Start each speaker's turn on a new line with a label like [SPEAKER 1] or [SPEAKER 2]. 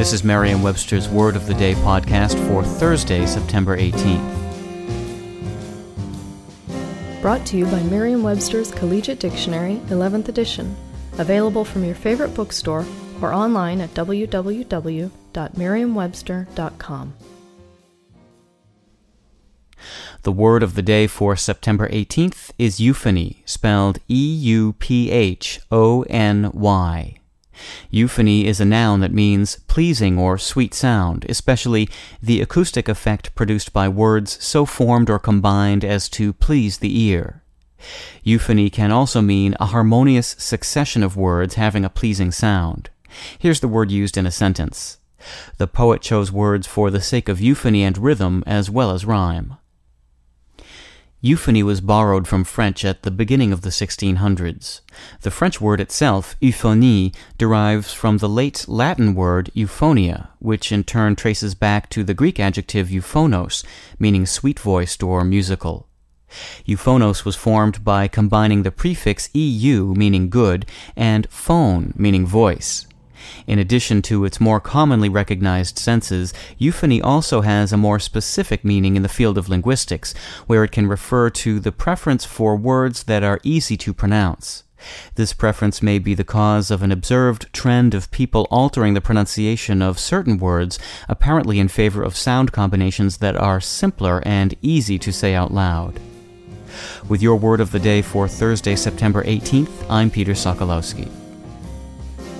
[SPEAKER 1] This is Merriam Webster's Word of the Day podcast for Thursday, September 18th.
[SPEAKER 2] Brought to you by Merriam Webster's Collegiate Dictionary, 11th edition. Available from your favorite bookstore or online at www.merriam-webster.com.
[SPEAKER 1] The word of the day for September 18th is euphony, spelled E U P H O N Y. Euphony is a noun that means pleasing or sweet sound, especially the acoustic effect produced by words so formed or combined as to please the ear. Euphony can also mean a harmonious succession of words having a pleasing sound. Here's the word used in a sentence. The poet chose words for the sake of euphony and rhythm as well as rhyme. Euphony was borrowed from French at the beginning of the 1600s. The French word itself, euphonie, derives from the late Latin word euphonia, which in turn traces back to the Greek adjective euphonos, meaning sweet-voiced or musical. Euphonos was formed by combining the prefix eu, meaning good, and phone, meaning voice. In addition to its more commonly recognized senses, euphony also has a more specific meaning in the field of linguistics, where it can refer to the preference for words that are easy to pronounce. This preference may be the cause of an observed trend of people altering the pronunciation of certain words, apparently in favor of sound combinations that are simpler and easy to say out loud. With your word of the day for Thursday, September 18th, I'm Peter Sokolowski.